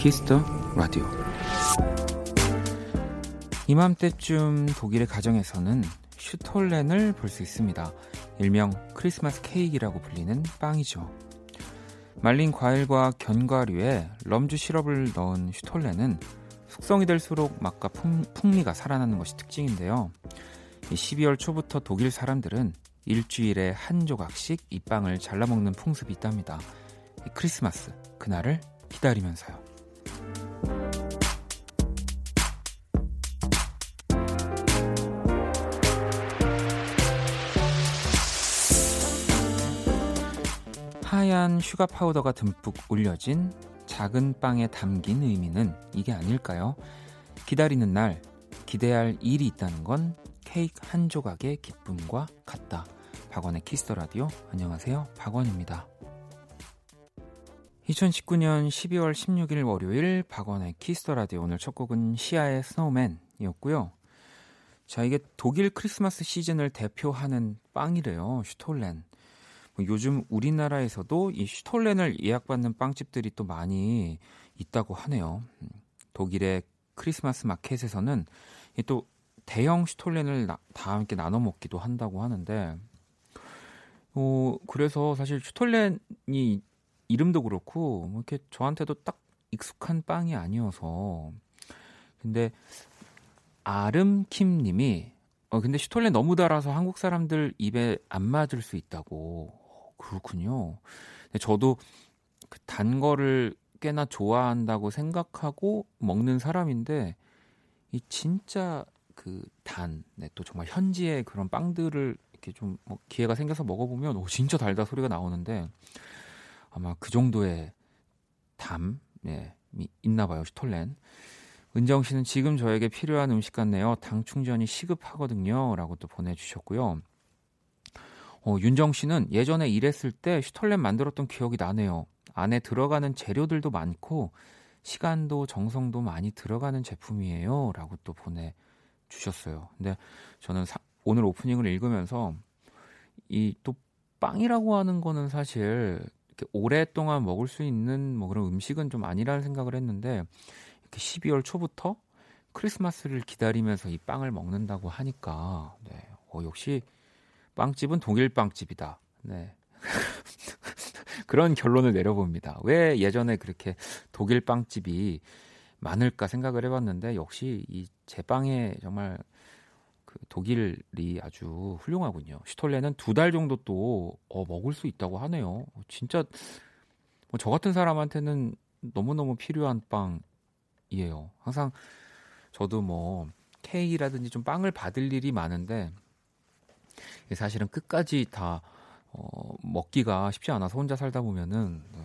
Kiss the Radio 이맘때쯤 독일의 가정에서는 슈톨렌을 볼 수 있습니다. 일명 크리스마스 케이크라고 불리는 빵이죠. 말린 과일과 견과류에 럼주 시럽을 넣은 슈톨렌은 숙성이 될수록 맛과 풍미가 살아나는 것이 특징인데요. 12월 초부터 독일 사람들은 일주일에 한 조각씩 이 빵을 잘라 먹는 풍습이 있답니다. 크리스마스 그날을 기다리면서요. 슈가 파우더가 듬뿍 올려진 작은 빵에 담긴 의미는 이게 아닐까요? 기다리는 날 기대할 일이 있다는 건 케이크 한 조각의 기쁨과 같다. 박원의 Kiss the Radio. 안녕하세요. 박원입니다. 2019년 12월 16일 월요일 박원의 Kiss the Radio 오늘 첫 곡은 시아의 Snowman이었고요. 자, 이게 독일 크리스마스 시즌을 대표하는 빵이래요. 슈톨렌. 뭐 요즘 우리나라에서도 이 슈톨렌을 예약받는 빵집들이 또 많이 있다고 하네요. 음, 독일의 크리스마스 마켓에서는 또 대형 슈톨렌을 나, 다 함께 나눠 먹기도 한다고 하는데, 어, 그래서 사실 슈톨렌이 이름도 그렇고, 뭐 이렇게 저한테도 딱 익숙한 빵이 아니어서. 근데, 아름킴 님이, 어, 근데 슈톨렌 너무 달아서 한국 사람들 입에 안 맞을 수 있다고. 그렇군요. 저도 그단 거를 꽤나 좋아한다고 생각하고 먹는 사람인데 이 진짜 그 단, 네, 또 정말 현지의 그런 빵들을 이렇게 좀 뭐 기회가 생겨서 먹어보면 오 진짜 달다 소리가 나오는데 아마 그 정도의 담, 네, 있나 봐요 슈톨렌. 은정 씨는 지금 저에게 필요한 음식 같네요. 당 충전이 시급하거든요.라고 또 보내주셨고요. 어, 윤정 씨는 예전에 일했을 때 슈톨렌 만들었던 기억이 나네요. 안에 들어가는 재료들도 많고 시간도 정성도 많이 들어가는 제품이에요. 라고 또 보내주셨어요. 근데 저는 사, 오늘 오프닝을 읽으면서 이 또 빵이라고 하는 거는 사실 이렇게 오랫동안 먹을 수 있는 뭐 그런 음식은 좀 아니라는 생각을 했는데 이렇게 12월 초부터 크리스마스를 기다리면서 이 빵을 먹는다고 하니까 네. 어, 역시 빵집은 독일 빵집이다. 네. 그런 결론을 내려봅니다. 왜 예전에 그렇게 독일 빵집이 많을까 생각을 해봤는데 역시 이 제빵에 정말 그 독일이 아주 훌륭하군요. 슈톨레는 두 달 정도 또 어, 먹을 수 있다고 하네요. 진짜 뭐 저 같은 사람한테는 너무너무 필요한 빵이에요. 항상 저도 뭐 케이크라든지 좀 빵을 받을 일이 많은데 사실은 끝까지 다 어, 먹기가 쉽지 않아서 혼자 살다 보면은 네,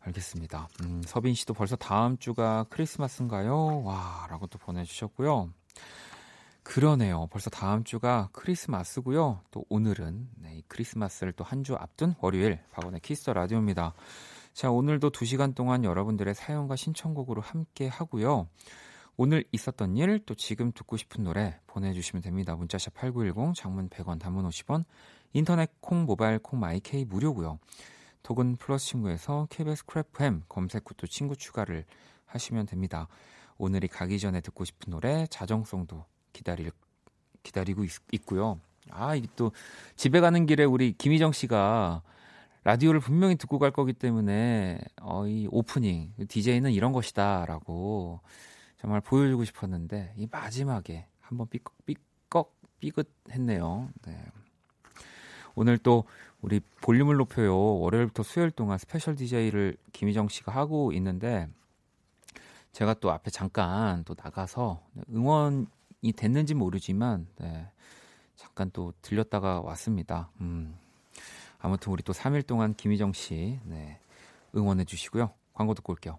알겠습니다. 음, 서빈 씨도 벌써 다음 주가 크리스마스인가요? 와라고 또 보내주셨고요. 그러네요. 벌써 다음 주가 크리스마스고요. 또 오늘은 네, 크리스마스를 또 한 주 앞둔 월요일 박원의 키스 더 라디오입니다. 자 오늘도 2시간 동안 여러분들의 사연과 신청곡으로 함께 하고요. 오늘 있었던 일, 또 지금 듣고 싶은 노래 보내주시면 됩니다. 문자샵 8910, 장문 100원, 단문 50원, 인터넷 콩, 모바일 콩, 마이케이 무료고요. 톡은 플러스 친구에서 KBS 쿨FM 검색 후 또 친구 추가를 하시면 됩니다. 오늘이 가기 전에 듣고 싶은 노래 자정송도 기다릴 기다리고 있, 고요 아, 이게 또 집에 가는 길에 우리 김희정 씨가 라디오를 분명히 듣고 갈 거기 때문에 어, 이 오프닝 DJ는 이런 것이다 라고 정말 보여주고 싶었는데 이 마지막에 한번 삐걱 삐걱 삐끗했네요. 네. 오늘 또 우리 볼륨을 높여요. 월요일부터 수요일 동안 special DJ를 김희정 씨가 하고 있는데 제가 또 앞에 잠깐 또 나가서 응원이 됐는지 모르지만 네. 잠깐 또 들렸다가 왔습니다. 음. 아무튼 우리 또 3일 동안 김희정 씨 네. 응원해 주시고요. 광고 듣고 올게요.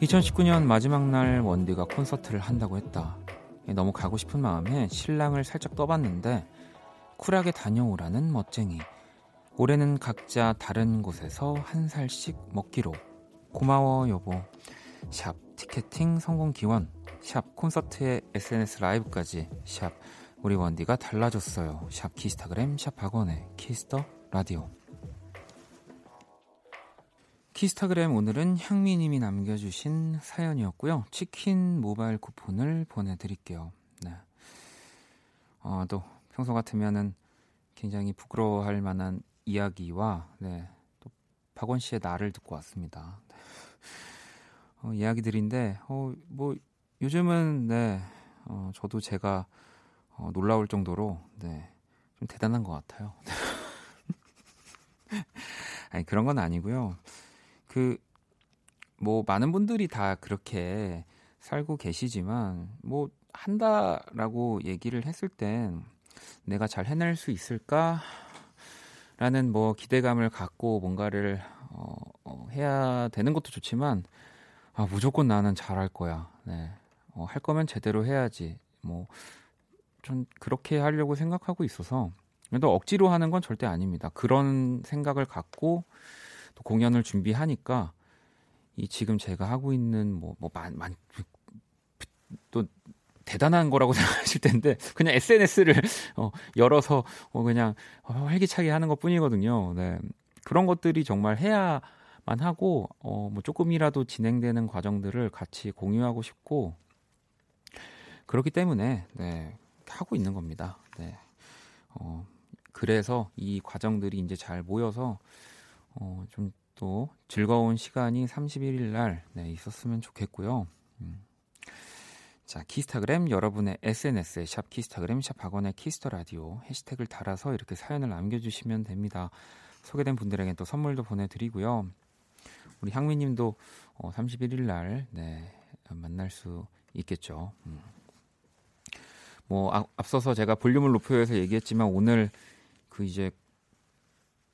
2019년 마지막 날 원디가 콘서트를 한다고 했다. 너무 가고 싶은 마음에 신랑을 살짝 떠봤는데 쿨하게 다녀오라는 멋쟁이. 올해는 각자 다른 곳에서 한 살씩 먹기로. 고마워 여보. 샵 티켓팅 성공 기원. 샵 콘서트에 SNS 라이브까지. 샵 우리 원디가 달라졌어요. 샵 키스타그램 샵 박원의 키스 더 라디오. 키스타그램 오늘은 향미님이 남겨주신 사연이었고요. 치킨 모바일 쿠폰을 보내드릴게요. 네. 어, 또 평소 같으면은 굉장히 부끄러워할 만한 이야기와 네, 또 박원 씨의 나를 듣고 왔습니다. 네. 어, 이야기들인데 어, 뭐 요즘은 네, 어, 저도 제가 어, 놀라울 정도로 네, 좀 대단한 것 같아요. 아니 그런 건 아니고요. 그, 뭐, 많은 분들이 다 그렇게 살고 계시지만, 뭐, 한다라고 얘기를 했을 땐 내가 잘 해낼 수 있을까? 라는 뭐 기대감을 갖고 뭔가를 어, 어, 해야 되는 것도 좋지만, 아, 무조건 나는 잘할 거야. 네. 어, 할 거면 제대로 해야지. 뭐, 전 그렇게 하려고 생각하고 있어서, 또 억지로 하는 건 절대 아닙니다. 그런 생각을 갖고 또 공연을 준비하니까 이 지금 제가 하고 있는 뭐뭐만만 또 대단한 거라고 생각하실 텐데 그냥 SNS를 어, 열어서 어, 그냥 어, 활기차게 하는 것 뿐이거든요. 네. 그런 것들이 정말 해야만 하고 어, 뭐 조금이라도 진행되는 과정들을 같이 공유하고 싶고 그렇기 때문에 네, 하고 있는 겁니다. 네. 어, 그래서 이 과정들이 이제 잘 모여서 어, 좀 또 즐거운 시간이 31일 날 네, 있었으면 좋겠고요. 음. 자, 키스타그램 여러분의 SNS에 샵 키스타그램 샵 박원의 키스 더 라디오 해시태그를 달아서 이렇게 사연을 남겨 주시면 됩니다. 소개된 분들에게 또 선물도 보내 드리고요. 우리 향미 님도 어, 31일 날 네, 만날 수 있겠죠. 음. 뭐 아, 앞서서 제가 볼륨을 높여서 얘기했지만 오늘 그 이제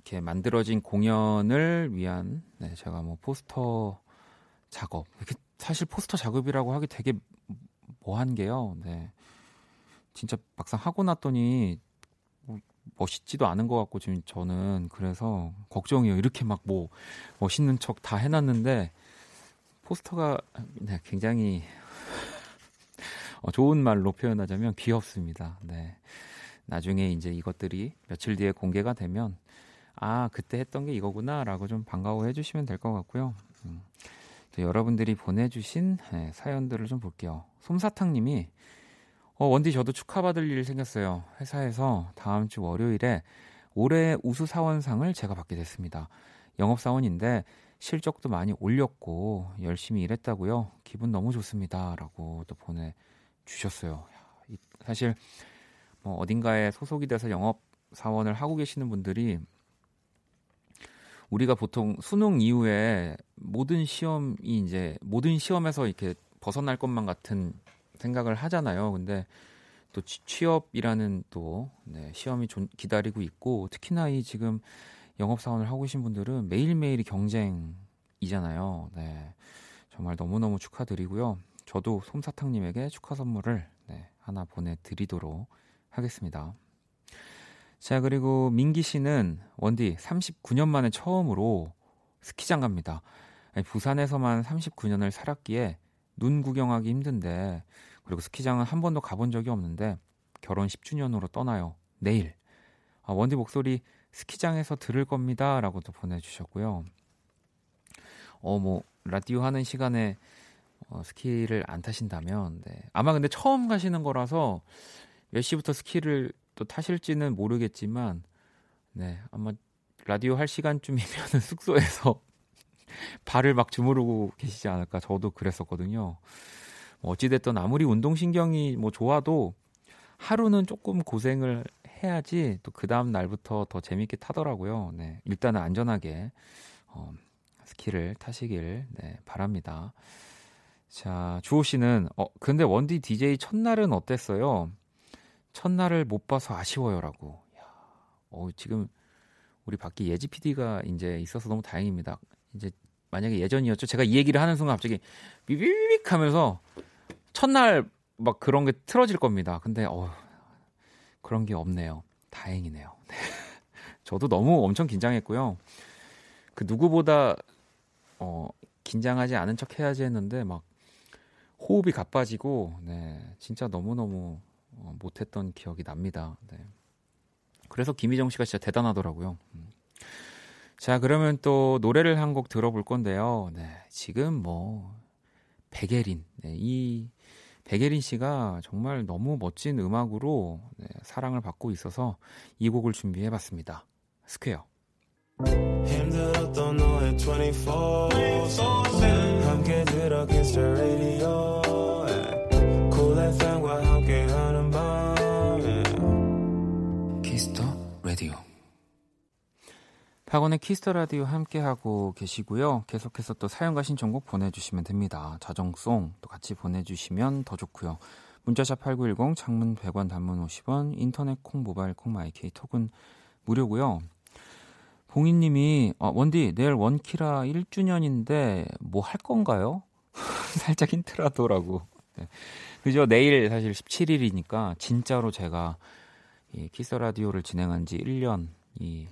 이렇게 만들어진 공연을 위한 네, 제가 뭐 포스터 작업 이렇게 사실 포스터 작업이라고 하기 되게 뭐한 게요. 네. 진짜 막상 하고 났더니 뭐 멋있지도 않은 것 같고 지금 저는 그래서 걱정이에요. 이렇게 막 뭐 멋있는 척 다 해놨는데 포스터가 네, 굉장히 어, 좋은 말로 표현하자면 귀엽습니다. 네. 나중에 이제 이것들이 며칠 뒤에 공개가 되면 아 그때 했던 게 이거구나라고 좀 반가워해 주시면 될 것 같고요. 음. 또 여러분들이 보내주신 네, 사연들을 좀 볼게요. 솜사탕님이 어, 원디 저도 축하받을 일 생겼어요. 회사에서 다음 주 월요일에 올해 우수 사원상을 제가 받게 됐습니다. 영업 사원인데 실적도 많이 올렸고 열심히 일했다고요. 기분 너무 좋습니다.라고 또 보내 주셨어요. 사실 뭐 어딘가에 소속이 돼서 영업 사원을 하고 계시는 분들이 우리가 보통 수능 이후에 모든 시험이 이제 모든 시험에서 이렇게 벗어날 것만 같은 생각을 하잖아요. 근데 또 취업이라는 또 네, 시험이 기다리고 있고 특히나 이 지금 영업 사원을 하고 계신 분들은 매일매일이 경쟁이잖아요. 네. 정말 너무너무 축하드리고요. 저도 솜사탕 님에게 축하 선물을 네, 하나 보내 드리도록 하겠습니다. 자, 그리고 민기 씨는 원디 39년 만에 처음으로 스키장 갑니다. 부산에서만 39년을 살았기에 눈 구경하기 힘든데 그리고 스키장은 한 번도 가본 적이 없는데 결혼 10주년으로 떠나요. 내일. 아, 원디 목소리 스키장에서 들을 겁니다 라고 도 보내주셨고요. 어, 뭐 라디오 하는 시간에 어, 스키를 안 타신다면 네. 아마 근데 처음 가시는 거라서 몇 시부터 스키를 또 타실지는 모르겠지만 네 아마 라디오 할 시간쯤이면 숙소에서 발을 막 주무르고 계시지 않을까 저도 그랬었거든요. 뭐 어찌됐든 아무리 운동신경이 뭐 좋아도 하루는 조금 고생을 해야지 또 그 다음 날부터 더 재밌게 타더라고요. 네, 일단은 안전하게 어, 스키를 타시길 네, 바랍니다. 자, 주호 씨는, 어, 근데 원디 DJ 첫날은 어땠어요? 첫날을 못 봐서 아쉬워요라고. 야, 어, 지금 우리 밖에 예지 PD가 이제 있어서 너무 다행입니다. 이제 만약에 예전이었죠. 제가 이 얘기를 하는 순간 갑자기 비비빅 하면서 첫날 막 그런 게 틀어질 겁니다. 근데 어 그런 게 없네요. 다행이네요. 저도 너무 엄청 긴장했고요. 그 누구보다 어 긴장하지 않은 척 해야지 했는데 막 호흡이 가빠지고 네 진짜 너무 너무 어, 못했던 기억이 납니다. 네. 그래서 김희정 씨가 진짜 대단하더라고요. 음. 자, 그러면 또 노래를 한 곡 들어볼 건데요. 네, 지금 뭐 백예린, 네, 이 백예린 씨가 정말 너무 멋진 음악으로 네, 사랑을 받고 있어서 이 곡을 준비해봤습니다. 스퀘어. 힘들었던 너의 24 함께 들어 키스 라디오 쿨 FM 박원의 키스 더 라디오 함께 하고 계시고요. 계속해서 또 사연과 신청곡 보내주시면 됩니다. 자정송 또 같이 보내주시면 더 좋고요. 문자샵 8910 장문 100원 단문 50원 인터넷 콩 모바일 콩 마이케이 톡은 무료고요. 봉인님이 어, 원디 내일 원키라 1주년인데 뭐 할 건가요? 살짝 힌트라더라고. 네. 그죠? 내일 사실 17일이니까 진짜로 제가 이 키스 라디오를 진행한 지 1년 이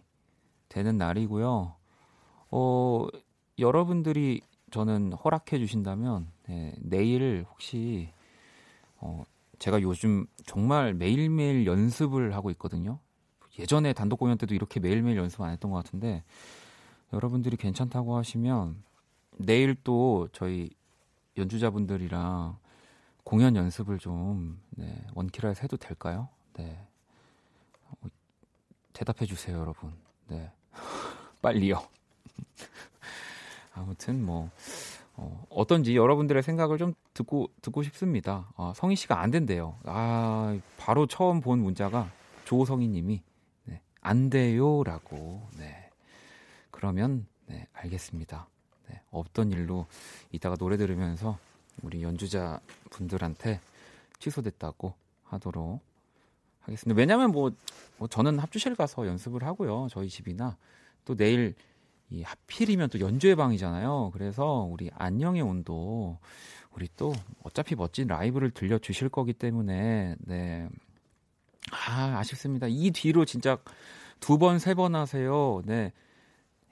되는 날이고요. 어, 여러분들이 저는 허락해 주신다면 네, 내일 혹시 어, 제가 요즘 정말 매일매일 연습을 하고 있거든요. 예전에 단독 공연 때도 이렇게 매일매일 연습 안 했던 것 같은데 여러분들이 괜찮다고 하시면 내일 또 저희 연주자분들이랑 공연 연습을 좀 네, 원키라에서 해도 될까요? 네. 어, 대답해 주세요, 여러분. 네. 빨리요. 아무튼 뭐 어, 어떤지 여러분들의 생각을 좀 듣고 듣고 싶습니다. 아, 성희 씨가 안 된대요. 아 바로 처음 본 문자가 조성희님이 네, 안 돼요라고. 네. 그러면 네, 알겠습니다. 네, 없던 일로 이따가 노래 들으면서 우리 연주자 분들한테 취소됐다고 하도록 하겠습니다. 왜냐하면 뭐, 뭐 저는 합주실 가서 연습을 하고요. 저희 집이나 또 내일 이 하필이면 또 연주회 방이잖아요. 그래서 우리 안녕의 온도 우리 또 어차피 멋진 라이브를 들려 주실 거기 때문에 네. 아, 아쉽습니다. 이 뒤로 진짜 두 번, 세 번 하세요. 네.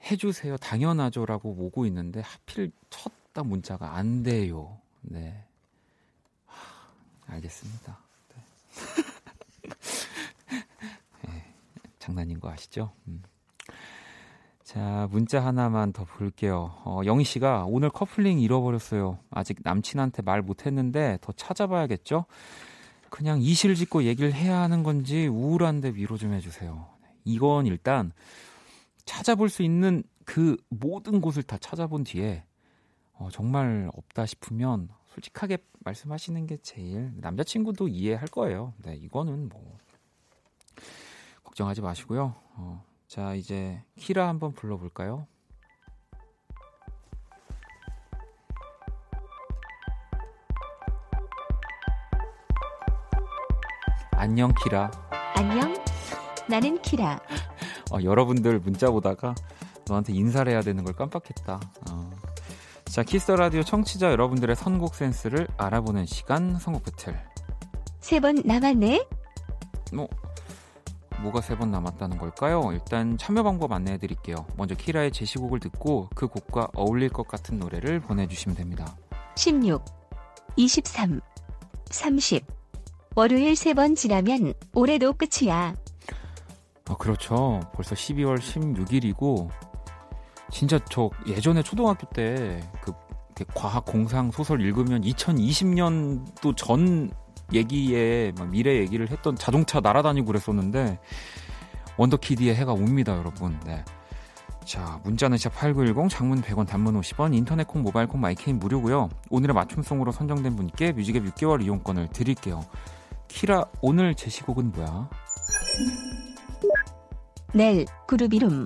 해 주세요. 당연하죠라고 오고 있는데 하필 첫 딱 문자가 안 돼요. 네. 하, 알겠습니다. 네. 네. 장난인 거 아시죠? 음. 자, 문자 하나만 더 볼게요. 어, 영희 씨가 오늘 커플링 잃어버렸어요. 아직 남친한테 말 못했는데 더 찾아봐야겠죠? 그냥 이실 짓고 얘기를 해야 하는 건지 우울한데 위로 좀 해주세요. 이건 일단 찾아볼 수 있는 그 모든 곳을 다 찾아본 뒤에 어, 정말 없다 싶으면 솔직하게 말씀하시는 게 제일 남자친구도 이해할 거예요. 네, 이거는 뭐 걱정하지 마시고요. 어, 자, 이제 키라 한번 불러볼까요? 안녕 키라. 안녕. 나는 키라. 어, 여러분들 문자 보다가 너한테 인사를 해야 되는 걸 깜빡했다. 어. 자, 키스 더 라디오 청취자 여러분들의 선곡 센스를 알아보는 시간 선곡 배틀. 세 번 남았네. 뭐 뭐가 세 번 남았다는 걸까요? 일단 참여 방법 안내해 드릴게요. 먼저 키라의 제시곡을 듣고 그 곡과 어울릴 것 같은 노래를 보내주시면 됩니다. 16, 23, 30. 월요일 세 번 지나면 올해도 끝이야. 아, 그렇죠. 벌써 12월 16일이고, 진짜 저 예전에 초등학교 때 그 과학 공상 소설 읽으면 2020년도 전 얘기에 미래 얘기를 했던 자동차 날아다니고 그랬었는데 원더키디의 해가 옵니다, 여러분. 네. 자, 문자는 샵 8910 장문 100원 단문 50원 인터넷 콩 모바일 콩 마이케이 무료고요. 오늘의 맞춤송으로 선정된 분께 뮤직앱 6개월 이용권을 드릴게요. 키라 오늘 제시곡은 뭐야? 넬 그루비룸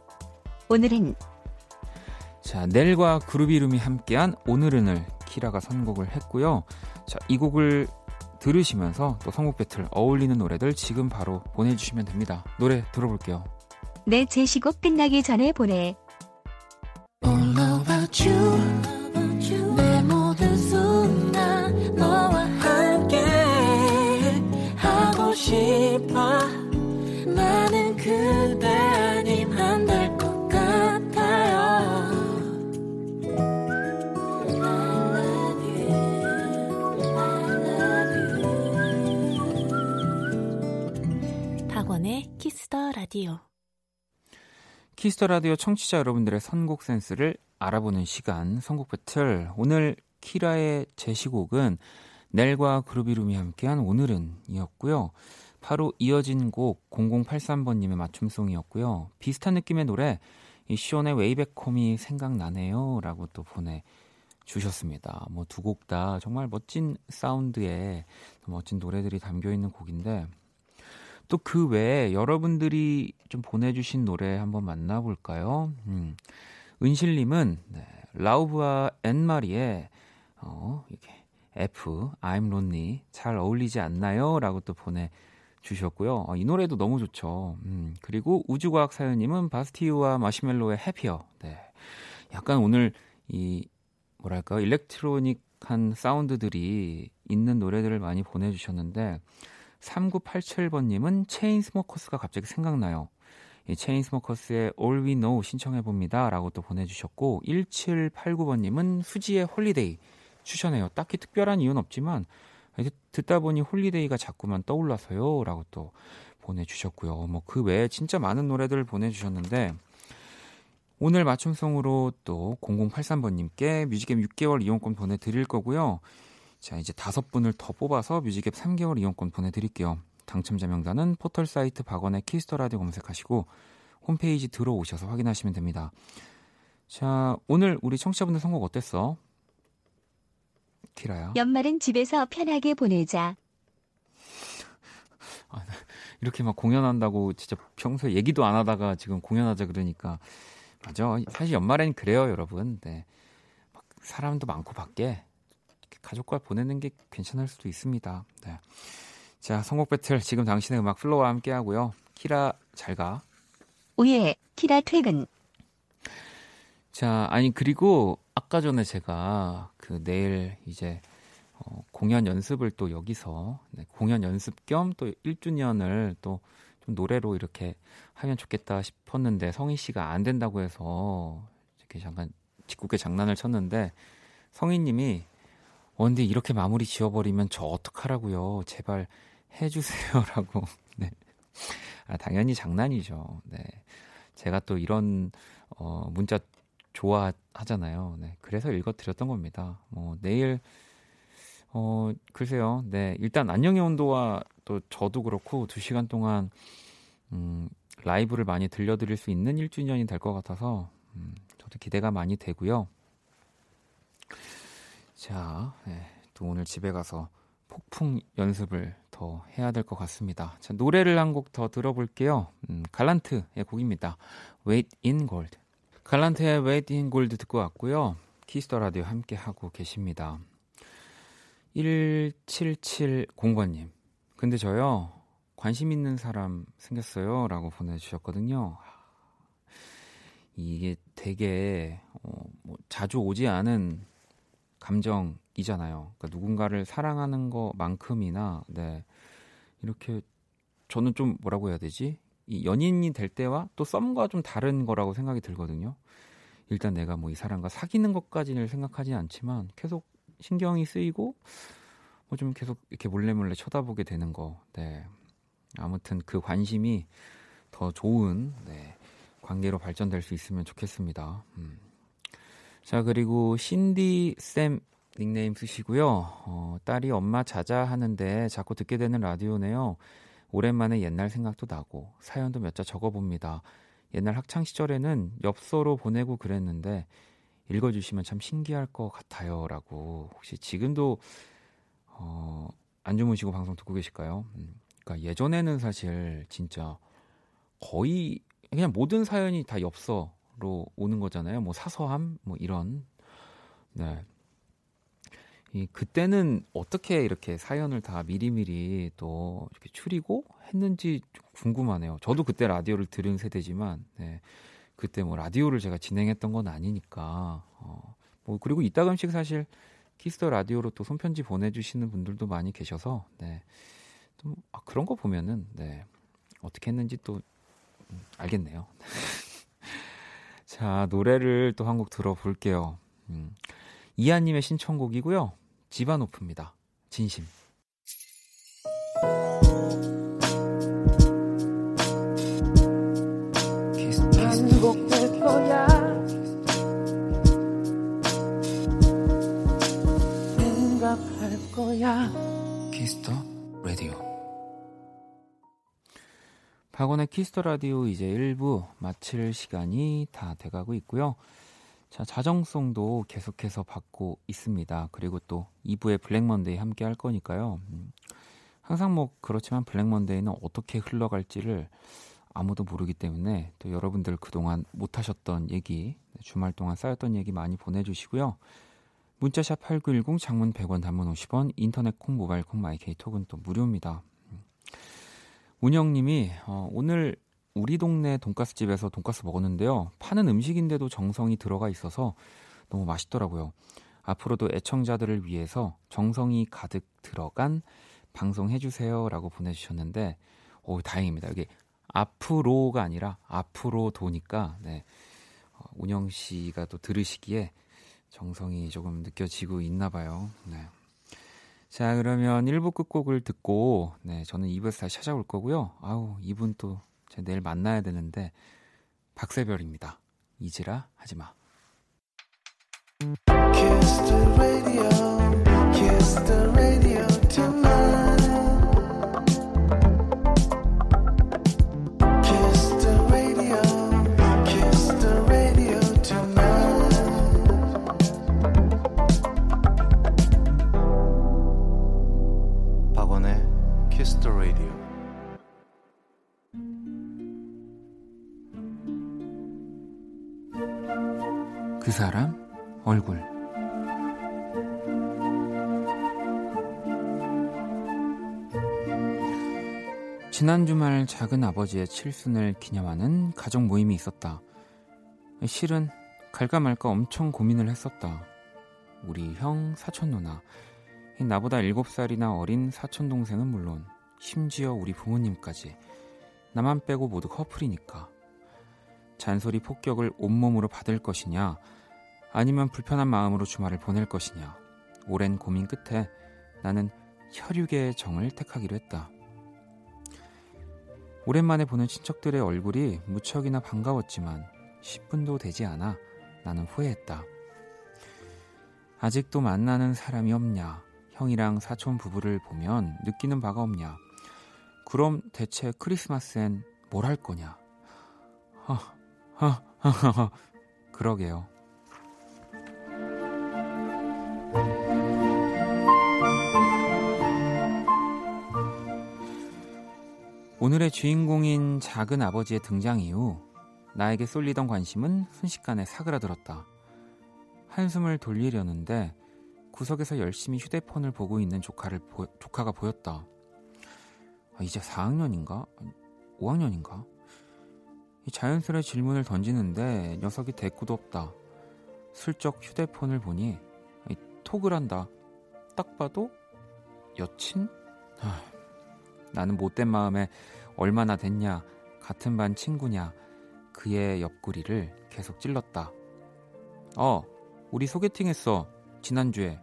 오늘은 자, 넬과 그루비룸이 함께한 오늘은을 키라가 선곡을 했고요. 자, 이 곡을 들으시면서 또 선곡 배틀 어울리는 노래들 지금 바로 보내주시면 됩니다. 노래 들어볼게요. 내 제시곡 끝나기 전에 보내. 라디오. 키스 더 라디오 청취자 여러분들의 선곡 센스를 알아보는 시간 선곡 배틀 오늘 키라의 제시곡은 넬과 그루비룸이 함께한 오늘은 이었고요. 바로 이어진 곡 0083번님의 맞춤송이었고요. 비슷한 느낌의 노래 이 숀의 Way Back Home이 생각나네요 라고 또 보내 주셨습니다. 뭐 두 곡 다 정말 멋진 사운드에 멋진 노래들이 담겨 있는 곡인데 또 그 외에 여러분들이 좀 보내주신 노래 한번 만나볼까요? 음. 은실님은 네, 라우브와 앤마리의 어, 이게 F, I'm Lonely 잘 어울리지 않나요? 라고 또 보내주셨고요. 어, 이 노래도 너무 좋죠. 음, 그리고 우주과학 사연님은 바스티유와 마시멜로의 해피어. 네. 약간 오늘 이 뭐랄까 electronic한 사운드들이 있는 노래들을 많이 보내주셨는데 3987번님은 체인스모커스가 갑자기 생각나요. 이 체인스모커스의 All We Know 신청해봅니다. 라고 또 보내주셨고 1789번님은 수지의 Holiday 추천해요. 딱히 특별한 이유는 없지만 듣다 보니 Holiday가 자꾸만 떠올라서요. 라고 또 보내주셨고요. 뭐 그 외에 진짜 많은 노래들을 보내주셨는데 오늘 맞춤송으로 또 0083번님께 뮤직앱 6개월 이용권 보내드릴 거고요. 자, 이제 다섯 분을 더 뽑아서 뮤직앱 3개월 이용권 보내드릴게요. 당첨자 명단은 포털 사이트 박원의 키스 더 라디오 검색하시고 홈페이지 들어오셔서 확인하시면 됩니다. 자, 오늘 우리 청취자분들 선곡 어땠어? 키라야. 연말은 집에서 편하게 보내자. 이렇게 막 공연한다고 진짜 평소에 얘기도 안 하다가 지금 공연하자 그러니까 맞아. 사실 연말엔 그래요, 여러분. 네. 막 사람도 많고 밖에 가족과 보내는 게 괜찮을 수도 있습니다. 네. 자, 선곡 배틀 지금 당신의 음악 flow와 함께 하고요. 키라 잘 가. 오예, 키라 퇴근. 자, 아니 그리고 아까 전에 제가 그 내일 이제 어, 공연 연습을 또 여기서 네, 공연 연습 겸 또 1주년을 또 좀 노래로 이렇게 하면 좋겠다 싶었는데 성희 씨가 안 된다고 해서 이렇게 잠깐 짓궂게 장난을 쳤는데 성희 님이 어, 근데 이렇게 마무리 지어버리면 저 어떡하라고요. 제발 해주세요라고. 네. 아, 당연히 장난이죠. 네. 제가 또 이런 어, 문자 좋아하잖아요. 네. 그래서 읽어드렸던 겁니다. 뭐 내일 어 글쎄요. 네. 일단 안녕의 온도와 또 저도 그렇고 두 시간 동안 음, 라이브를 많이 들려드릴 수 있는 1주년이 될 것 같아서 음, 저도 기대가 많이 되고요. 자, 네, 또 오늘 집에 가서 폭풍 연습을 더 해야 될 것 같습니다. 자, 노래를 한 곡 더 들어볼게요. 음, 갈란트의 곡입니다. Wait in Gold. 갈란트의 Wait in Gold 듣고 왔고요. Kiss the Radio 함께 하고 계십니다. 1770번님. 근데 저요, 관심 있는 사람 생겼어요. 라고 보내주셨거든요. 이게 되게, 어, 뭐 자주 오지 않은 감정이잖아요. 그러니까 누군가를 사랑하는 것만큼이나, 네. 이렇게, 저는 좀 뭐라고 해야 되지? 이 연인이 될 때와 또 썸과 좀 다른 거라고 생각이 들거든요. 일단 내가 뭐 이 사람과 사귀는 것까지는 생각하지 않지만 계속 신경이 쓰이고 뭐 좀 계속 이렇게 몰래 몰래 쳐다보게 되는 거. 네. 아무튼 그 관심이 더 좋은 네, 관계로 발전될 수 있으면 좋겠습니다. 음. 자 그리고 신디 쌤 닉네임 쓰시고요. 어, 딸이 엄마 자자 하는데 자꾸 듣게 되는 라디오네요. 오랜만에 옛날 생각도 나고 사연도 몇 자 적어봅니다. 옛날 학창 시절에는 엽서로 보내고 그랬는데 읽어주시면 참 신기할 것 같아요라고 혹시 지금도 어, 안 주무시고 방송 듣고 계실까요? 음, 그러니까 예전에는 사실 진짜 거의 그냥 모든 사연이 다 엽서 로 오는 거잖아요. 뭐 사서함 뭐 이런 네 이 그때는 어떻게 이렇게 사연을 다 미리미리 또 이렇게 추리고 했는지 좀 궁금하네요. 저도 그때 라디오를 들은 세대지만 네. 그때 뭐 라디오를 제가 진행했던 건 아니니까 어, 뭐 그리고 이따금씩 사실 Kiss the Radio로 또 손편지 보내주시는 분들도 많이 계셔서 네. 좀 아, 그런 거 보면은 네. 어떻게 했는지 또 음, 알겠네요. 자 노래를 또 한 곡 들어볼게요. 음. 이하님의 신청곡이고요. jeebanoff입니다. 진심. 반복될 거야. 생각할 거야. 박원의 Kiss the Radio 이제 1부 마칠 시간이 다 돼가고 있고요. 자, 자정송도 계속해서 받고 있습니다. 그리고 또 2부에 Black Monday 함께 할 거니까요. 음, 항상 뭐 그렇지만 Black Monday는 어떻게 흘러갈지를 아무도 모르기 때문에 또 여러분들 그동안 못하셨던 얘기, 주말 동안 쌓였던 얘기 많이 보내주시고요. 문자샵 8910 장문 100원 단문 50원 인터넷 콩 모바일 콩 마이케이 톡은 또 무료입니다. 음. 운영님이 어, 오늘 우리 동네 돈가스 집에서 돈가스 먹었는데요. 파는 음식인데도 정성이 들어가 있어서 너무 맛있더라고요. 앞으로도 애청자들을 위해서 정성이 가득 들어간 방송 해주세요라고 보내주셨는데, 오 다행입니다. 이게 앞으로가 아니라 앞으로 도니까 네. 어, 운영 씨가 또 들으시기에 정성이 조금 느껴지고 있나 봐요. 네. 자, 그러면 1부 끝곡을 듣고 네, 저는 2부에서 다시 찾아올 거고요. 아우, 이분 또 제가 내일 만나야 되는데 박세별입니다. 잊으라 하지 마. Kiss the radio, kiss the 사람 얼굴 지난 주말 작은 아버지의 칠순을 기념하는 가족 모임이 있었다. 실은 갈까 말까 엄청 고민을 했었다. 우리 형, 사촌 누나, 나보다 7살이나 어린 사촌 동생은 물론 심지어 우리 부모님까지 나만 빼고 모두 커플이니까 잔소리 폭격을 온몸으로 받을 것이냐 아니면 불편한 마음으로 주말을 보낼 것이냐. 오랜 고민 끝에 나는 혈육의 정을 택하기로 했다. 오랜만에 보는 친척들의 얼굴이 무척이나 반가웠지만 10분도 되지 않아 나는 후회했다. 아직도 만나는 사람이 없냐? 형이랑 사촌 부부를 보면 느끼는 바가 없냐? 그럼 대체 크리스마스엔 뭘 할 거냐? 허 허 허허 그러게요. 오늘의 주인공인 작은 아버지의 등장 이후 나에게 쏠리던 관심은 순식간에 사그라들었다. 한숨을 돌리려는데 구석에서 열심히 휴대폰을 보고 있는 조카를 보, 조카가 보였다. 아, 이제 4학년인가? 5학년인가? 자연스레 질문을 던지는데 녀석이 대꾸도 없다. 슬쩍 휴대폰을 보니 톡을 한다. 딱 봐도 여친? 하, 나는 못된 마음에 얼마나 됐냐, 같은 반 친구냐, 그의 옆구리를 계속 찔렀다. 어, 우리 소개팅 했어. 지난주에.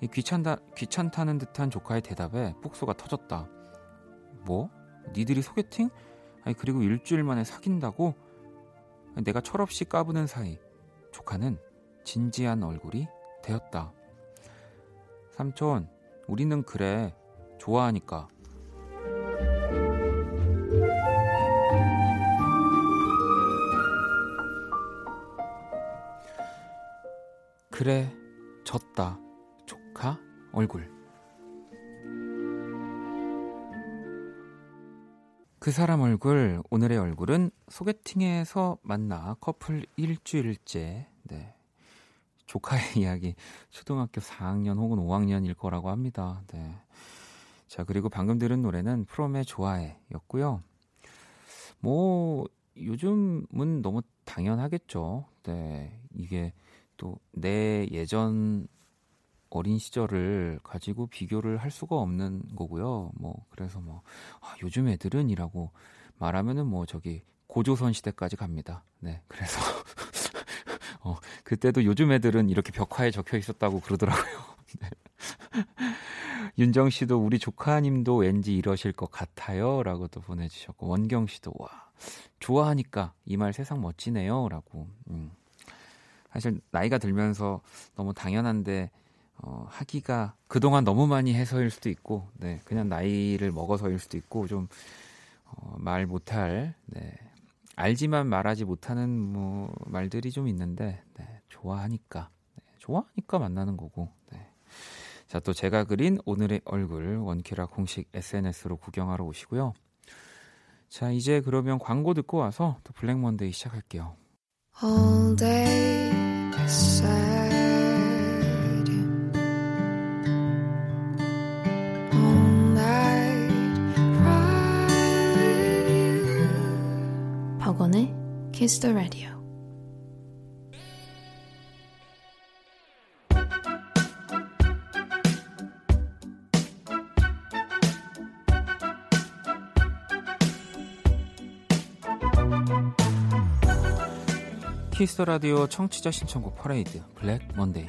이 귀찮다, 귀찮다는 듯한 조카의 대답에 폭소가 터졌다. 뭐? 니들이 소개팅? 아니, 그리고 일주일 만에 사귄다고? 내가 철없이 까부는 사이, 조카는 진지한 얼굴이 되었다. 삼촌, 우리는 그래. 좋아하니까. 그래, 졌다. 조카 얼굴. 그 사람 얼굴, 오늘의 얼굴은 소개팅에서 만나 커플 일주일째, 네. 조카의 이야기 초등학교 4학년 혹은 5학년일 거라고 합니다. 네. 자, 그리고 방금 들은 노래는 프롬의 좋아해 였고요. 뭐, 요즘은 너무 당연하겠죠. 네. 이게 또 내 예전 어린 시절을 가지고 비교를 할 수가 없는 거고요. 뭐, 그래서 뭐, 아, 요즘 애들은이라고 말하면은 뭐, 저기, 고조선 시대까지 갑니다. 네. 그래서, 어, 그때도 요즘 애들은 이렇게 벽화에 적혀 있었다고 그러더라고요. 네. 윤정 씨도 우리 조카님도 왠지 이러실 것 같아요. 라고 또 보내주셨고, 원경 씨도, 와, 좋아하니까 이 말 세상 멋지네요. 라고. 음. 사실 나이가 들면서 너무 당연한데, 어, 하기가 그동안 너무 많이 해서일 수도 있고, 네, 그냥 나이를 먹어서일 수도 있고, 좀, 어, 말 못할, 네, 알지만 말하지 못하는 뭐 말들이 좀 있는데, 네, 좋아하니까, 네, 좋아하니까 만나는 거고, 네. 자, 또 제가 그린 오늘의 얼굴 원키라 공식 SNS로 구경하러 오시고요. 자, 이제 그러면 광고 듣고 와서 또 블랙 먼데이 시작할게요. All day sad. All night cry with you. 박원의 Kiss the Radio. Kiss the Radio 청취자 신청곡 퍼레이드 Black Monday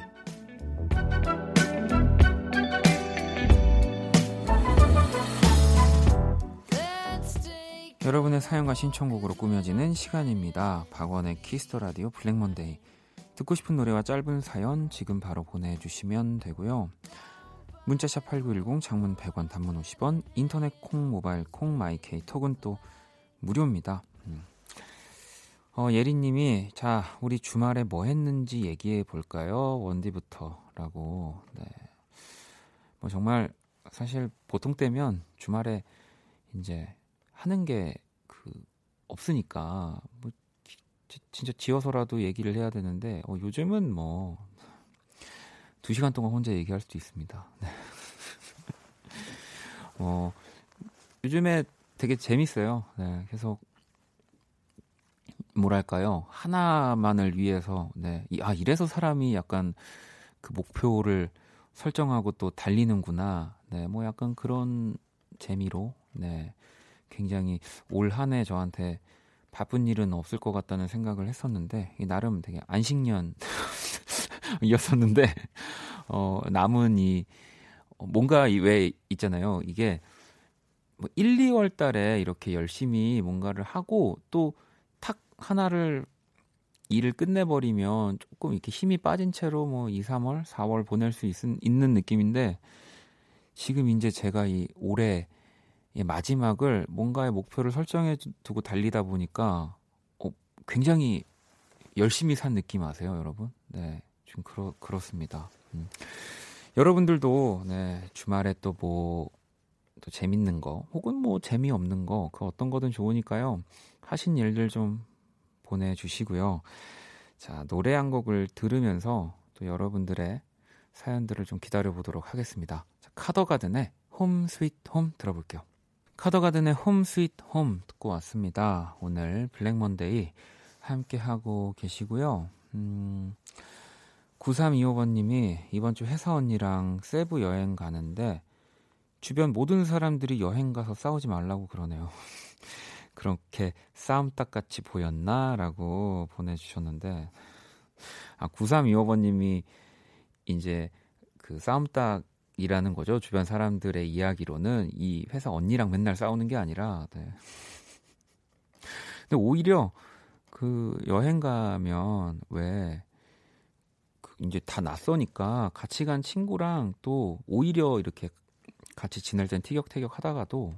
여러분의 사연과 신청곡으로 꾸며지는 시간입니다. 박원의 Kiss the Radio Black Monday 듣고 싶은 노래와 짧은 사연 지금 바로 보내주시면 되고요. 문자 샵 8910 장문 100원 단문 50원 인터넷 콩 모바일 콩 마이 K 톡은 또 무료입니다. 음. 어, 예리님이 자 우리 주말에 뭐 했는지 얘기해 볼까요? 원디부터라고. 네. 뭐 정말 사실 보통 때면 주말에 이제 하는 게 그 없으니까 뭐 지, 진짜 지어서라도 얘기를 해야 되는데 어, 요즘은 뭐. 두 시간 동안 혼자 얘기할 수도 있습니다. 네. 어, 요즘에 되게 재밌어요. 네, 계속 뭐랄까요 하나만을 위해서 네, 아 이래서 사람이 약간 그 목표를 설정하고 또 달리는구나. 네, 뭐 약간 그런 재미로 네, 굉장히 올 한 해 저한테 바쁜 일은 없을 것 같다는 생각을 했었는데 나름 되게 안식년 이었었는데 어 남은 이 뭔가 왜 있잖아요. 이게 뭐 1, 2월 달에 이렇게 열심히 뭔가를 하고 또 하나를 일을 끝내버리면 조금 이렇게 힘이 빠진 채로 뭐 2, 3월, 4월 보낼 수 있, 있는 느낌인데 지금 이제 제가 이 올해 마지막을 뭔가의 목표를 설정해 두고 달리다 보니까 어, 굉장히 열심히 산 느낌 아세요, 여러분? 네, 좀 그렇 그렇습니다. 음. 여러분들도 네, 주말에 또 뭐 또 재밌는 거 혹은 뭐 재미없는 거 그 어떤 거든 좋으니까요. 하신 일들 좀 보내주시고요. 자, 노래 한 곡을 들으면서 또 여러분들의 사연들을 좀 기다려 보도록 하겠습니다. 자, 카더가든의 Home Sweet Home 들어볼게요. 카더가든의 Home Sweet Home 듣고 왔습니다. 오늘 Black Monday 함께 하고 계시고요. 음, 9325번님이 이번 주 회사 언니랑 세부 여행 가는데 주변 모든 사람들이 여행 가서 싸우지 말라고 그러네요. 그렇게 싸움딱 같이 보였나? 라고 보내주셨는데, 아, 9325번님이 이제 그 싸움딱이라는 거죠. 주변 사람들의 이야기로는 이 회사 언니랑 맨날 싸우는 게 아니라, 네. 근데 오히려 그 여행 가면 왜, 그 이제 다 낯서니까 같이 간 친구랑 또 오히려 이렇게 같이 지낼 땐 티격태격 하다가도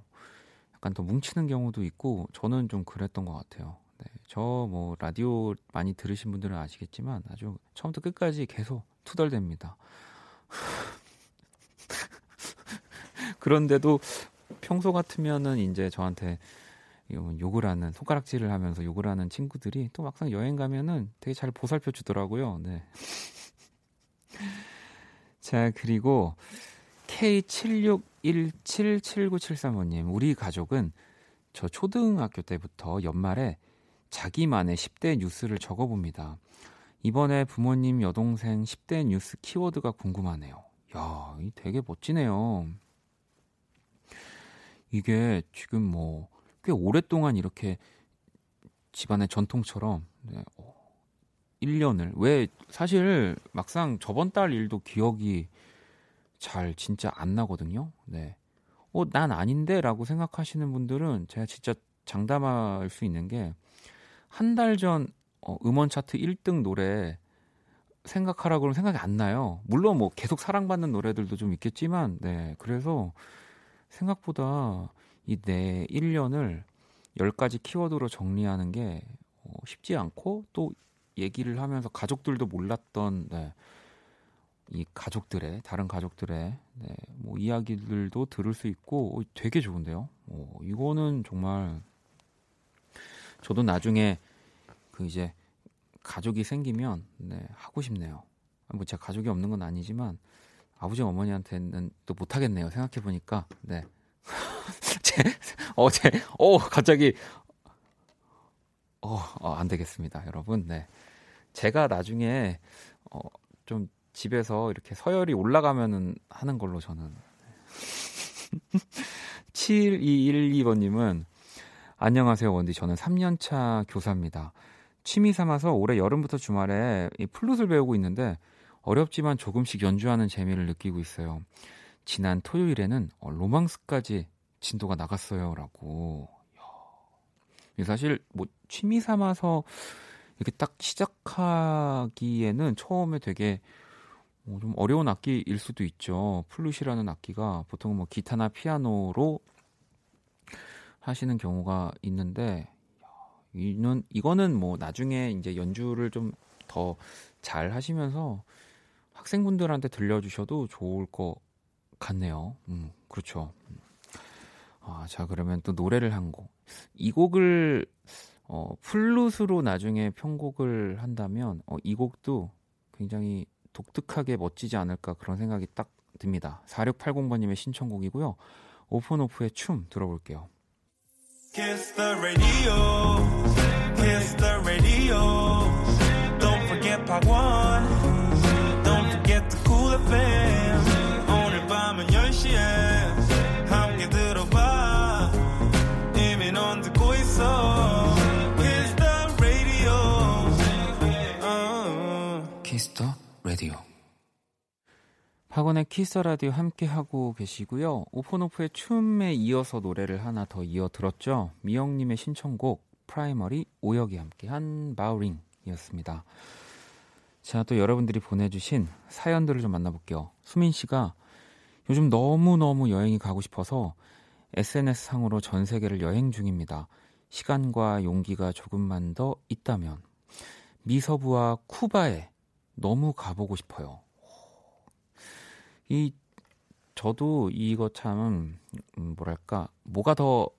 약간 더 뭉치는 경우도 있고 저는 좀 그랬던 것 같아요. 네, 저 뭐 라디오 많이 들으신 분들은 아시겠지만 아주 처음부터 끝까지 계속 투덜댑니다. 그런데도 평소 같으면은 이제 저한테 욕을 하는 손가락질을 하면서 욕을 하는 친구들이 또 막상 여행 가면은 되게 잘 보살펴 주더라고요. 네. 자, 그리고 K76177973번님, 우리 가족은 저 초등학교 때부터 연말에 자기만의 10대 뉴스를 적어봅니다. 이번에 부모님 여동생 10대 뉴스 키워드가 궁금하네요. 야, 이 되게 멋지네요. 이게 지금 뭐 꽤 오랫동안 이렇게 집안의 전통처럼 네, 1년을 어, 왜 사실 막상 저번 달 일도 기억이 잘 진짜 안 나거든요. 네. 어, 난 아닌데 라고 생각하시는 분들은 제가 진짜 장담할 수 있는 게 한 달 전 어, 음원 차트 1등 노래 생각하라 그러면 생각이 안 나요. 물론 뭐 계속 사랑받는 노래들도 좀 있겠지만, 네. 그래서 생각보다 이 내 1년을 10가지 키워드로 정리하는 게 어, 쉽지 않고 또 얘기를 하면서 가족들도 몰랐던 네, 이 가족들의 다른 가족들의 네, 뭐 이야기들도 들을 수 있고 어, 되게 좋은데요. 어, 이거는 정말 저도 나중에 그 이제 가족이 생기면 네, 하고 싶네요. 뭐 제가 가족이 없는 건 아니지만 아버지 어머니한테는 또 못하겠네요. 생각해 보니까 네. 제, 어 제 어 갑자기 어, 어, 안 되겠습니다, 여러분. 네. 제가 나중에 어, 좀 집에서 이렇게 서열이 올라가면은 하는 걸로 저는. 7212번님은 안녕하세요 원디. 저는 3년차 교사입니다. 취미 삼아서 올해 여름부터 주말에 이 플룻을 배우고 있는데 어렵지만 조금씩 연주하는 재미를 느끼고 있어요. 지난 토요일에는 어, 로망스까지 진도가 나갔어요라고. 사실 뭐 취미 삼아서 이렇게 딱 시작하기에는 처음에 되게 어, 좀 어려운 악기일 수도 있죠. 플룻이라는 악기가 보통 뭐 기타나 피아노로 하시는 경우가 있는데 이는 이거는 뭐 나중에 이제 연주를 좀 더 잘 하시면서 학생분들한테 들려주셔도 좋을 것 같네요. 음, 그렇죠. 아, 자 그러면 또 노래를 한 곡. 이 곡을 어, 플룻으로 나중에 편곡을 한다면 어, 이 곡도 굉장히 독특하게 멋지지 않을까 그런 생각이 딱 듭니다. 4680번님의 신청곡이고요. 오픈오프의 춤 들어볼게요. Kiss the radio, kiss the radio. Don't forget Park One, 박원의 Kiss the Radio 함께 하고 계시고요. offonoff의 춤에 이어서 노래를 하나 더 이어 들었죠. 미영님의 신청곡 프라이머리 오혁이 함께한 Bawling이었습니다. 자, 또 여러분들이 보내주신 사연들을 좀 만나볼게요. 수민 씨가 요즘 너무 너무 여행이 가고 싶어서 SNS상으로 전 세계를 여행 중입니다. 시간과 용기가 조금만 더 있다면 미서부와 쿠바에 너무 가보고 싶어요. 이 저도 이거 참 음, 뭐랄까 뭐가 더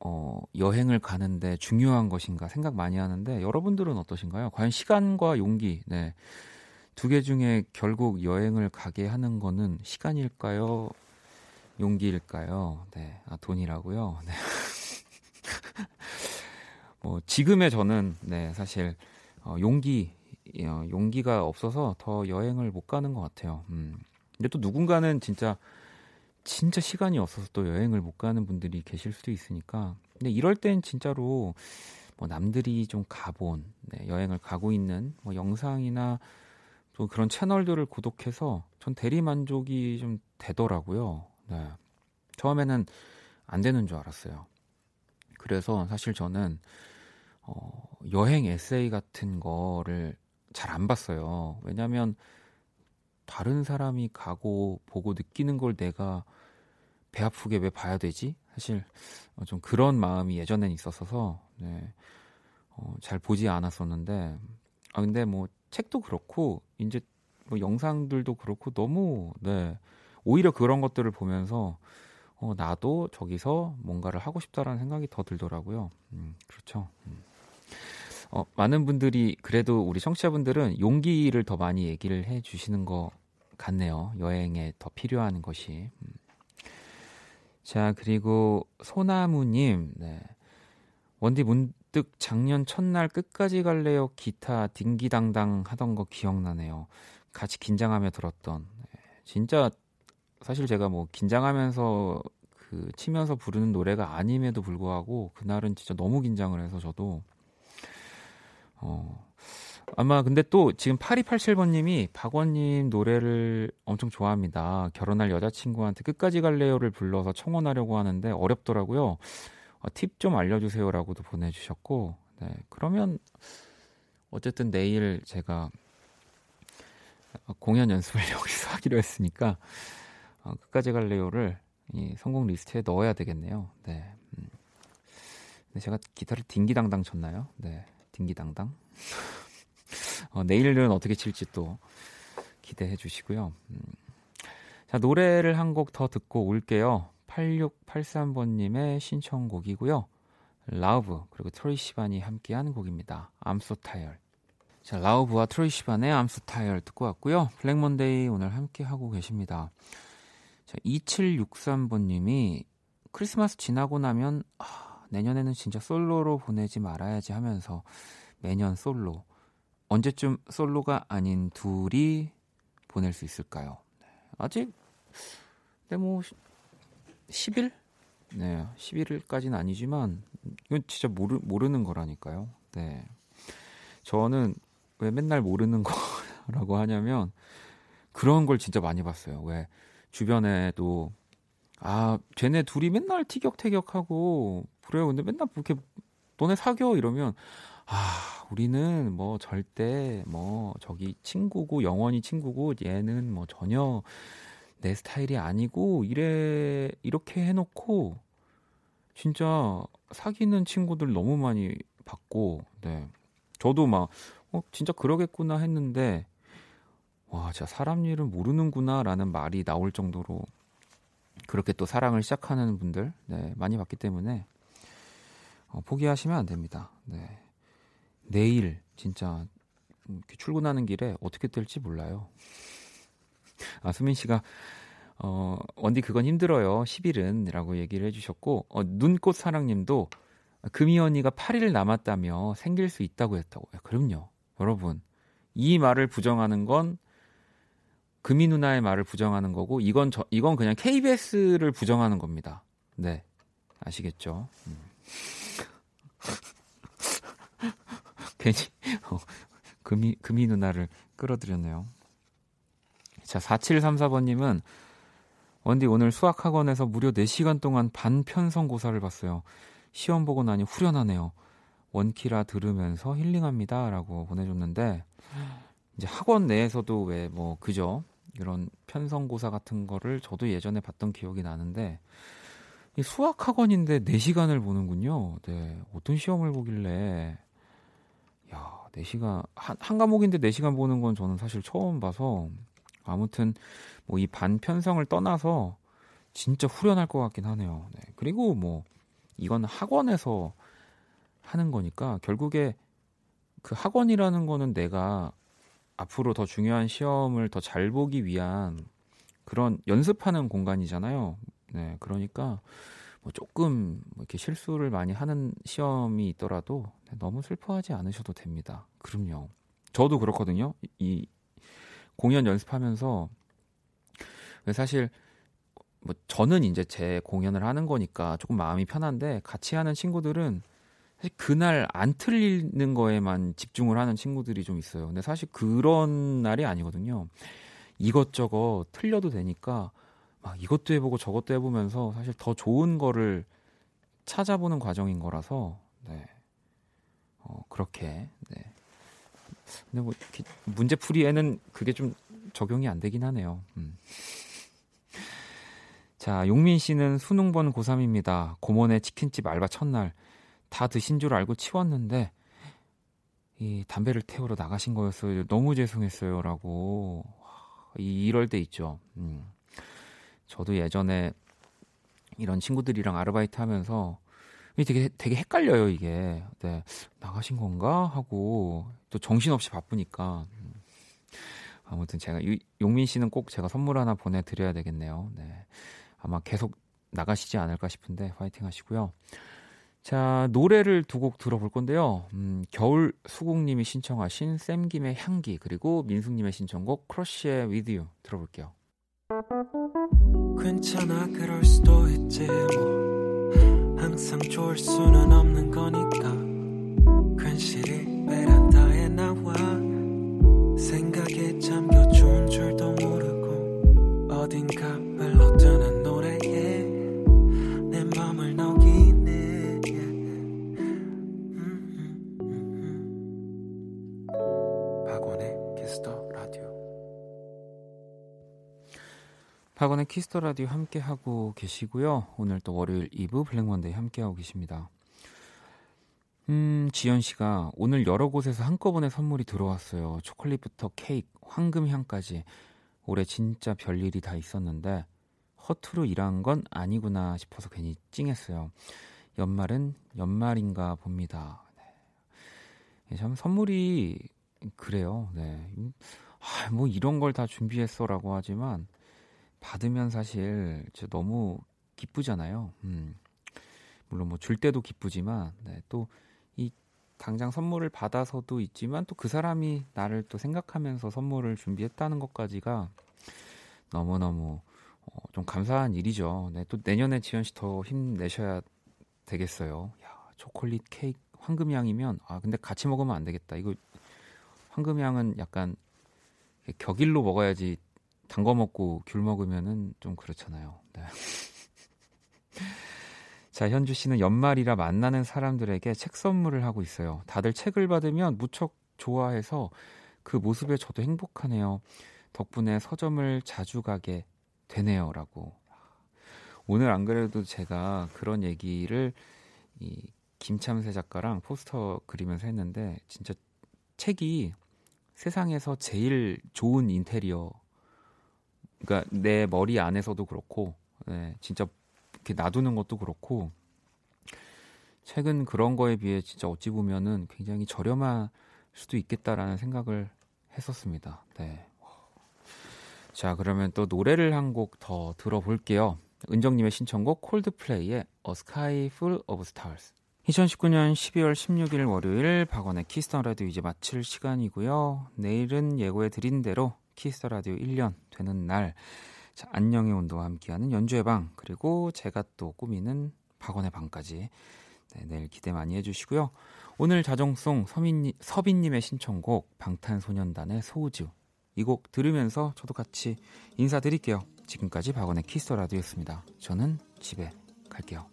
어, 여행을 가는데 중요한 것인가 생각 많이 하는데 여러분들은 어떠신가요? 과연 시간과 용기, 네. 두 개 중에 결국 여행을 가게 하는 거는 시간일까요? 용기일까요? 네. 아, 돈이라고요? 네. 뭐, 지금의 저는, 네, 사실, 어, 용기, 어, 용기가 없어서 더 여행을 못 가는 것 같아요. 음. 근데 또 누군가는 진짜 진짜 시간이 없어서 또 여행을 못 가는 분들이 계실 수도 있으니까. 근데 이럴 땐 진짜로 뭐 남들이 좀 가본 네, 여행을 가고 있는 뭐 영상이나 또 그런 채널들을 구독해서 전 대리 만족이 좀 되더라고요. 네. 처음에는 안 되는 줄 알았어요. 그래서 사실 저는 어, 여행 에세이 같은 거를 잘 안 봤어요. 왜냐하면 다른 사람이 가고 보고 느끼는 걸 내가 배 아프게 왜 봐야 되지? 사실 어, 좀 그런 마음이 예전엔 있었어서 네, 어, 잘 보지 않았었는데 아 근데 뭐 책도 그렇고 이제 뭐 영상들도 그렇고 너무 네 오히려 그런 것들을 보면서 어, 나도 저기서 뭔가를 하고 싶다라는 생각이 더 들더라고요. 음, 그렇죠. 음. 어, 많은 분들이 그래도 우리 청취자분들은 용기를 더 많이 얘기를 해 주시는 것 같네요. 여행에 더 필요한 것이. 음. 자, 그리고 소나무님, 네. 원디 문득 작년 첫날 끝까지 갈래요 기타 딩기당당 하던 거 기억나네요. 같이 긴장하며 들었던. 네. 진짜 사실 제가 뭐 긴장하면서 그 치면서 부르는 노래가 아님에도 불구하고 그날은 진짜 너무 긴장을 해서 저도 어 아마 근데 또 지금 8287번님이 박원님 노래를 엄청 좋아합니다. 결혼할 여자친구한테 끝까지 갈래요를 불러서 청혼하려고 하는데 어렵더라고요. 어, 팁좀 알려주세요라고도 보내주셨고, 네 그러면 어쨌든 내일 제가 공연 연습을 여기서 하기로 했으니까 어, 끝까지 갈래요를 이 성공 리스트에 넣어야 되겠네요. 네. 음. 근데 제가 기타를 딩기당당 쳤나요? 네, 딩기당당. 어, 내일은 어떻게 칠지 또 기대해 주시고요. 음. 자, 노래를 한 곡 더 듣고 올게요. 8683번님의 신청곡이고요. Lauv 그리고 Troye Sivan이 함께한 곡입니다. I'm so tired. 자, Lauv와 Troye Sivan의 I'm so tired 듣고 왔고요. Black Monday 오늘 함께 하고 계십니다. 자, 2763번 님이 크리스마스 지나고 나면 아, 내년에는 진짜 솔로로 보내지 말아야지 하면서 매년 솔로 언제쯤 솔로가 아닌 둘이 보낼 수 있을까요? 네, 아직 네, 뭐 10일? 네, 11일까지는 아니지만 이건 진짜 모르 모르는 거라니까요. 네. 저는 왜 맨날 모르는 거라고 하냐면 그런 걸 진짜 많이 봤어요. 왜 주변에도 아, 쟤네 둘이 맨날 티격태격하고 그래요. 근데 맨날 이렇게 너네 사겨 이러면 아, 우리는 뭐 절대 뭐 저기 친구고 영원히 친구고 얘는 뭐 전혀 내 스타일이 아니고 이래 이렇게 해 놓고 진짜 사귀는 친구들 너무 많이 봤고 네. 저도 막 어, 진짜 그러겠구나 했는데 와, 진짜 사람 일을 모르는구나 라는 말이 나올 정도로 그렇게 또 사랑을 시작하는 분들 네, 많이 봤기 때문에 어, 포기하시면 안 됩니다. 네. 내일 진짜 출근하는 길에 어떻게 될지 몰라요. 아, 수민 씨가 어, 원디 그건 힘들어요. 10일은라고 얘기를 해 주셨고 어, 눈꽃 사랑 님도 금이 언니가 8일 남았다며 생길 수 있다고 했다고. 요 그럼요, 여러분. 이 말을 부정하는 건 금이 누나의 말을 부정하는 거고 이건 저 이건 그냥 KBS를 부정하는 겁니다. 네. 아시겠죠? 음. 괜히 어, 금이 금이 누나를 끌어들였네요. 자, 4734번 님은 원디 오늘 수학 학원에서 무려 4시간 동안 반편성고사를 봤어요. 시험 보고 나니 후련하네요. 원키라 들으면서 힐링합니다 라고 보내줬는데 이제 학원 내에서도 왜 뭐 그죠 이런 편성고사 같은 거를 저도 예전에 봤던 기억이 나는데 이 수학 학원인데 4시간을 보는군요. 네. 어떤 시험을 보길래 야, 4시간 한, 한 과목인데 4시간 보는 건 저는 사실 처음 봐서 아무튼 뭐 이 반편성을 떠나서 진짜 후련할 것 같긴 하네요. 네. 그리고 뭐 이건 학원에서 하는 거니까 결국에 그 학원이라는 거는 내가 앞으로 더 중요한 시험을 더 잘 보기 위한 그런 연습하는 공간이잖아요. 네, 그러니까 뭐 조금 뭐 이렇게 실수를 많이 하는 시험이 있더라도 너무 슬퍼하지 않으셔도 됩니다. 그럼요. 저도 그렇거든요. 이 공연 연습하면서 사실 뭐 저는 이제 제 공연을 하는 거니까 조금 마음이 편한데 같이 하는 친구들은 사실 그날 안 틀리는 거에만 집중을 하는 친구들이 좀 있어요. 근데 사실 그런 날이 아니거든요. 이것저것 틀려도 되니까 막 이것도 해보고 저것도 해보면서 사실 더 좋은 거를 찾아보는 과정인 거라서 네. 어, 그렇게 네. 근데 뭐 문제 풀이에는 그게 좀 적용이 안 되긴 하네요. 음. 자, 용민 씨는 수능 본 고3입니다. 고모네 치킨집 알바 첫날 다 드신 줄 알고 치웠는데 이 담배를 태우러 나가신 거였어요. 너무 죄송했어요라고. 이, 이럴 때 있죠. 음. 저도 예전에 이런 친구들이랑 아르바이트 하면서 되게 되게 헷갈려요 이게. 네, 나가신 건가 하고 또 정신없이 바쁘니까 아무튼 제가 용민 씨는 꼭 제가 선물 하나 보내드려야 되겠네요. 네. 아마 계속 나가시지 않을까 싶은데 파이팅 하시고요. 자, 노래를 두 곡 들어볼 건데요. 음, 겨울 수국님이 신청하신 샘김의 향기 그리고 민숙님의 신청곡 크러쉬의 With You 들어볼게요. 괜찮아 그럴 수도 있지 뭐. 항상 좋을 수는 없는 거니까 Kiss the Radio 함께 하고 계시고요. 오늘 또 월요일 2부 Black Monday 함께 하고 계십니다. 음, 지연 씨가 오늘 여러 곳에서 한꺼번에 선물이 들어왔어요. 초콜릿부터 케이크, 황금향까지. 올해 진짜 별일이 다 있었는데 허투루 일한 건 아니구나 싶어서 괜히 찡했어요. 연말은 연말인가 봅니다. 네. 참 선물이 그래요. 네. 아, 뭐 이런 걸 다 준비했어라고 하지만 받으면 사실 너무 기쁘잖아요. 음. 물론 뭐 줄 때도 기쁘지만 네, 또이 당장 선물을 받아서도 있지만 또 그 사람이 나를 또 생각하면서 선물을 준비했다는 것까지가 너무너무 어, 좀 감사한 일이죠. 네, 또 내년에 지현 씨 더 힘내셔야 되겠어요. 야, 초콜릿 케이크 황금향이면 아 근데 같이 먹으면 안 되겠다. 이거 황금향은 약간 격일로 먹어야지 단 거 먹고 귤 먹으면은 좀 그렇잖아요. 네. 자, 현주 씨는 연말이라 만나는 사람들에게 책 선물을 하고 있어요. 다들 책을 받으면 무척 좋아해서 그 모습에 저도 행복하네요. 덕분에 서점을 자주 가게 되네요. 라고. 오늘 안 그래도 제가 그런 얘기를 이 김참새 작가랑 포스터 그리면서 했는데 진짜 책이 세상에서 제일 좋은 인테리어 그러니까 내 머리 안에서도 그렇고 네, 진짜 이렇게 놔두는 것도 그렇고 책은 그런 거에 비해 진짜 어찌 보면은 굉장히 저렴할 수도 있겠다라는 생각을 했었습니다. 네. 자, 그러면 또 노래를 한 곡 더 들어볼게요. 은정님의 신청곡 Coldplay의 A Sky Full of Stars. 2019년 12월 16일 월요일 박원의 Kiss the Radio 이제 마칠 시간이고요. 내일은 예고해 드린 대로 Kiss the Radio 1년 되는 날 자, 안녕의 온도와 함께하는 연주의 방 그리고 제가 또 꾸미는 박원의 방까지 네, 내일 기대 많이 해주시고요. 오늘 자정송 서민, 서빈님의 신청곡 방탄소년단의 소우주 이 곡 들으면서 저도 같이 인사드릴게요. 지금까지 박원의 키스 라디오였습니다. 저는 집에 갈게요.